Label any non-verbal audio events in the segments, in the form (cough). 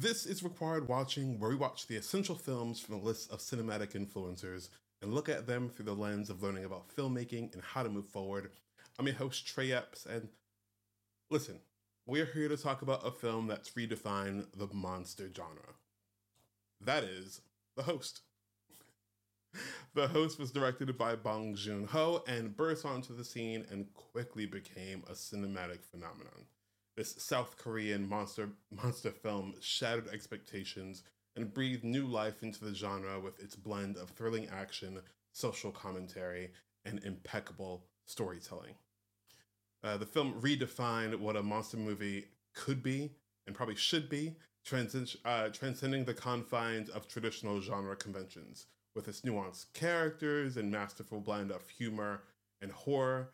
This is required watching, where we watch the essential films from a list of cinematic influencers and look at them through the lens of learning about filmmaking and how to move forward. I'm your host, Trey Epps, and listen, we're here to talk about a film that's redefined the monster genre. That is The Host. (laughs) The Host was directed by Bong Joon Ho and burst onto the scene and quickly became a cinematic phenomenon. This South Korean monster (laughs) monster film shattered expectations and breathed new life into the genre with its blend of thrilling action, social commentary, and impeccable storytelling. Uh, the film redefined what a monster movie could be and probably should be, uh, transcending the confines of traditional genre conventions with its nuanced characters and masterful blend of humor and horror.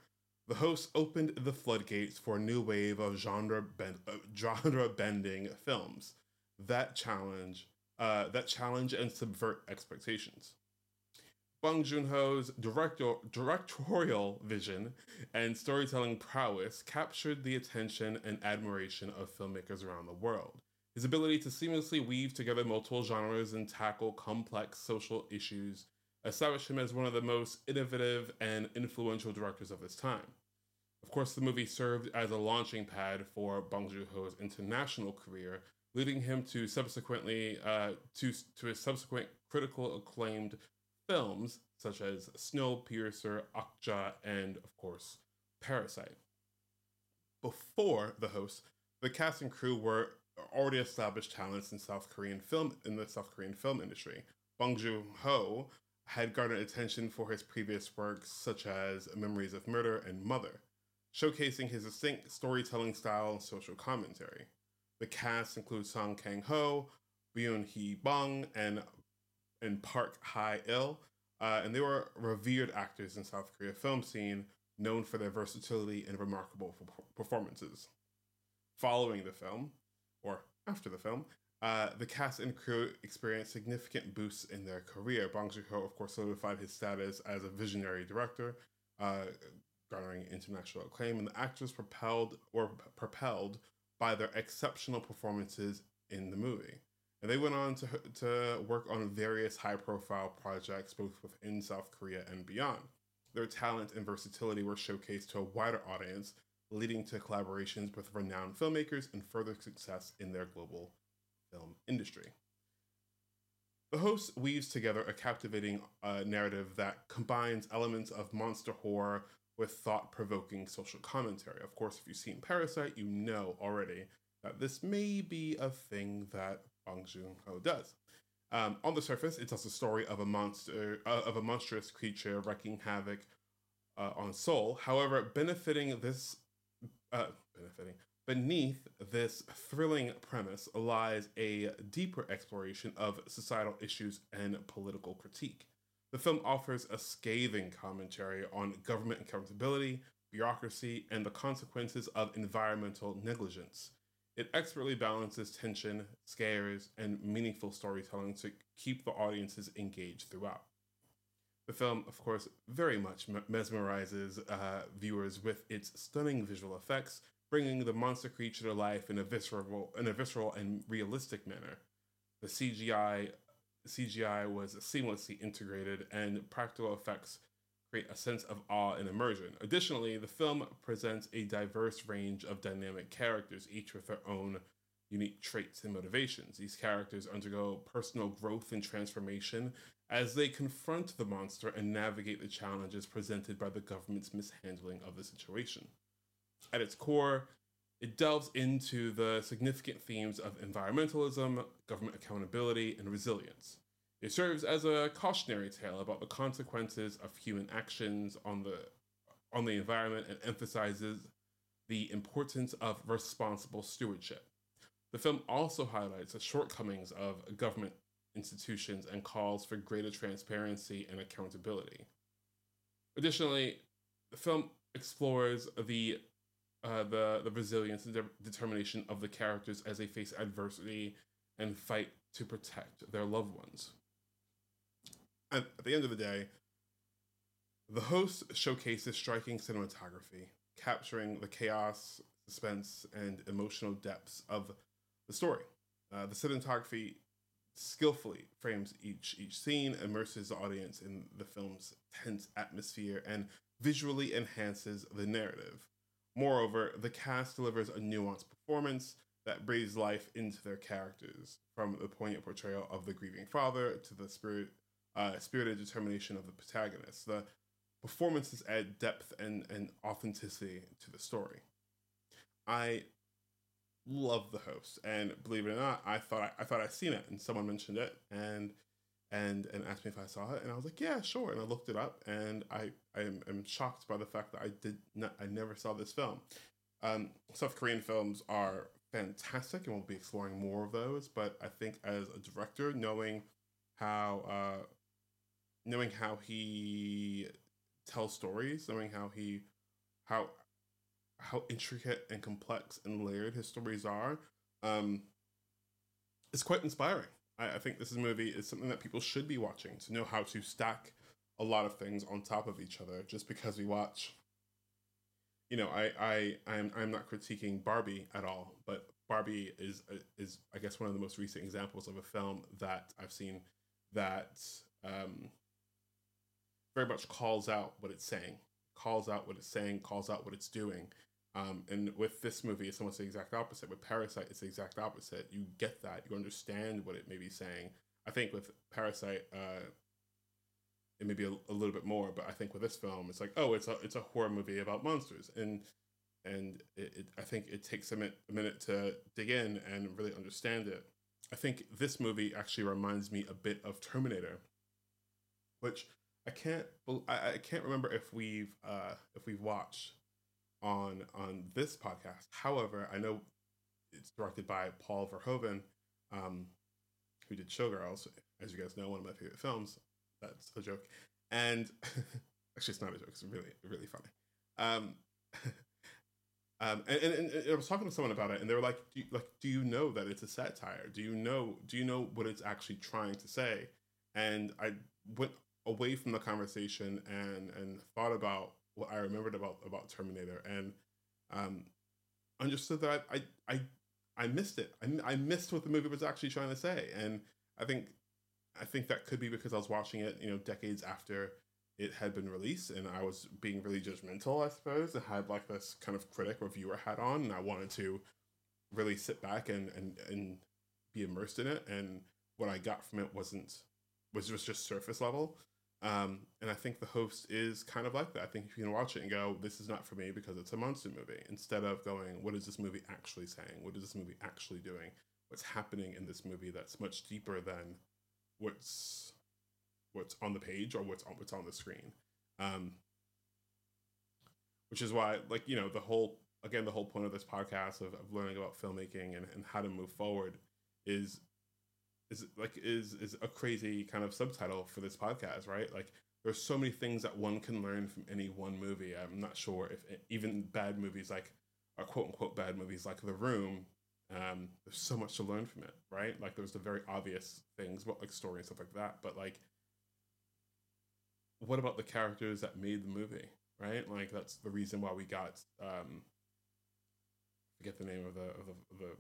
The host opened the floodgates for a new wave of genre bend, uh, genre bending films that challenge uh, that challenge and subvert expectations. Bong Joon Ho's director, directorial vision and storytelling prowess captured the attention and admiration of filmmakers around the world. His ability to seamlessly weave together multiple genres and tackle complex social issues established him as one of the most innovative and influential directors of his time. Of course, the movie served as a launching pad for Bong Joon-ho's international career, leading him to subsequently uh, to to his subsequent critical acclaimed films such as Snowpiercer, Okja, and of course Parasite. Before the host, the cast and crew were already established talents in South Korean film in the South Korean film industry. Bong Joon-ho had garnered attention for his previous works such as Memories of Murder and Mother, showcasing his distinct storytelling style and social commentary. The cast includes Song Kang-ho, Byun Hee Bong, and and Park Hae-il, uh, and they were revered actors in South Korea film scene, known for their versatility and remarkable performances. Following the film, or after the film, uh, the cast and crew experienced significant boosts in their career. Bong Joon-ho, of course, solidified his status as a visionary director, uh, garnering international acclaim, and the actors propelled or propelled by their exceptional performances in the movie. And they went on to, to work on various high profile projects, both within South Korea and beyond. Their talent and versatility were showcased to a wider audience, leading to collaborations with renowned filmmakers and further success in their global film industry. The host weaves together a captivating uh, narrative that combines elements of monster horror with thought provoking social commentary. Of course, if you've seen Parasite, you know already that this may be a thing that Bong Joon-ho does. Um, on the surface, it tells the story of a monster, uh, of a monstrous creature wreaking havoc uh, on Seoul. However, benefiting this, uh, benefiting beneath this thrilling premise lies a deeper exploration of societal issues and political critique. The film offers a scathing commentary on government accountability, bureaucracy, and the consequences of environmental negligence. It expertly balances tension, scares, and meaningful storytelling to keep the audiences engaged throughout. The film, of course, very much mesmerizes uh, viewers with its stunning visual effects, bringing the monster creature to life in a visceral, in a visceral and realistic manner. The CGI CGI was seamlessly integrated, and practical effects create a sense of awe and immersion. Additionally, the film presents a diverse range of dynamic characters, each with their own unique traits and motivations. These characters undergo personal growth and transformation as they confront the monster and navigate the challenges presented by the government's mishandling of the situation. At its core, it delves into the significant themes of environmentalism, government accountability, and resilience. It serves as a cautionary tale about the consequences of human actions on the on the environment and emphasizes the importance of responsible stewardship. The film also highlights the shortcomings of government institutions and calls for greater transparency and accountability. Additionally, the film explores the uh, the the resilience and de- determination of the characters as they face adversity and fight to protect their loved ones at, at the end of the day, the host showcases striking cinematography, capturing the chaos, suspense, and emotional depths of the story. Uh, the cinematography skillfully frames each each scene, immerses the audience in the film's tense atmosphere, and visually enhances the narrative. Moreover, the cast delivers a nuanced performance that breathes life into their characters, from the poignant portrayal of the grieving father to the spirit, uh, spirited determination of the protagonist. The performances add depth and, and authenticity to the story. I love the host, and believe it or not, I thought I, I thought I'd seen it, and someone mentioned it, and and and asked me if I saw it, and I was like, yeah, sure, and I looked it up, and I I am, am shocked by the fact that I did not I never saw this film. Um, South Korean films are fantastic, and we'll be exploring more of those. But I think as a director, knowing how uh, knowing how he tells stories, knowing how he how how intricate and complex and layered his stories are, um, is quite inspiring. I, I think this movie is something that people should be watching to know how to stack a lot of things on top of each other. Just because we watch, you know, I I I'm I'm not critiquing Barbie at all, but Barbie is is I guess one of the most recent examples of a film that I've seen that um, very much calls out what it's saying, calls out what it's saying, calls out what it's doing. Um, and with this movie, it's almost the exact opposite. With Parasite, it's the exact opposite. You get that, you understand what it may be saying. I think with Parasite, uh, it may be a, a, little bit more, but I think with this film, it's like, oh, it's a it's a horror movie about monsters, and and it, it, I think it takes a minute, a minute to dig in and really understand it. I think this movie actually reminds me a bit of Terminator, which I can't I, I can't remember if we've uh, if we've watched on on this podcast. However, I know it's directed by Paul Verhoeven, um, who did Showgirls, as you guys know, one of my favorite films. That's a joke, and (laughs) actually, it's not a joke. It's really really funny. Um, (laughs) um, and, and, and, I was talking to someone about it, and they were like, do you, "Like, do you know that it's a satire? Do you know? Do you know what it's actually trying to say?" And I went away from the conversation and and thought about what I remembered about about Terminator and um, understood that I I I missed it. I, I missed what the movie was actually trying to say, and I think I think that could be because I was watching it, you know, decades after it had been released, and I was being really judgmental, I suppose. and had like this kind of critic reviewer hat on, and I wanted to really sit back and and and be immersed in it. And what I got from it wasn't was just just surface level. Um, and I think the host is kind of like that. I think you can watch it and go, "This is not for me" because it's a monster movie. Instead of going, "What is this movie actually saying? What is this movie actually doing? What's happening in this movie that's much deeper than what's what's on the page or what's on what's on the screen?" Um, which is why, like you know, the whole again the whole point of this podcast of, of learning about filmmaking and, and how to move forward is is like is is a crazy kind of subtitle for this podcast, right? Like there's so many things that one can learn from any one movie. I'm not sure if even bad movies like or quote unquote bad movies like The Room, um, there's so much to learn from it, right? Like there's the very obvious things about like story and stuff like that, but like what about the characters that made the movie, right? Like that's the reason why we got um forget the name of the of the, of the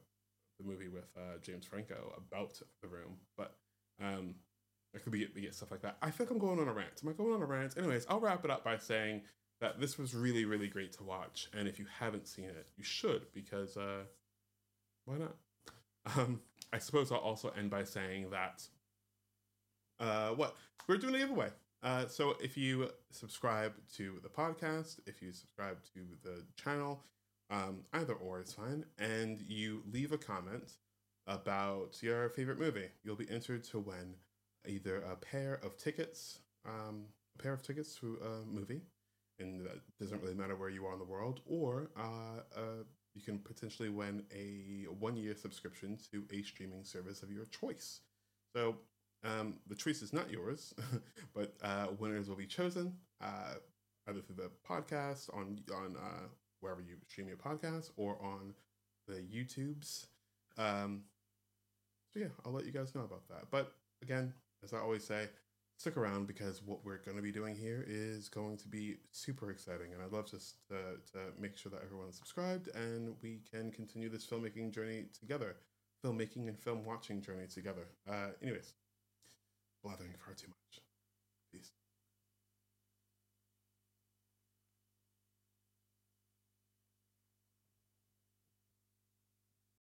the movie with uh, James Franco about the room, but um, it could be, be stuff like that. I think I'm going on a rant. Am I going on a rant? Anyways, I'll wrap it up by saying that this was really, really great to watch, and if you haven't seen it, you should because uh, why not? Um, I suppose I'll also end by saying that uh, what we're doing a giveaway. Uh, so if you subscribe to the podcast, if you subscribe to the channel, um, either or is fine, and you leave a comment about your favorite movie. You'll be entered to win either a pair of tickets, um, a pair of tickets to a movie, and that doesn't really matter where you are in the world, or uh, uh, you can potentially win a one year subscription to a streaming service of your choice. So um, the choice is not yours, (laughs) but uh, winners will be chosen uh, either through the podcast on on uh, wherever you stream your podcast or on the YouTubes. Um, so yeah, I'll let you guys know about that. But again, as I always say, stick around because what we're going to be doing here is going to be super exciting, and I'd love just to, to make sure that everyone's subscribed and we can continue this filmmaking journey together, filmmaking and film watching journey together. Uh, anyways, blathering far too much. Peace.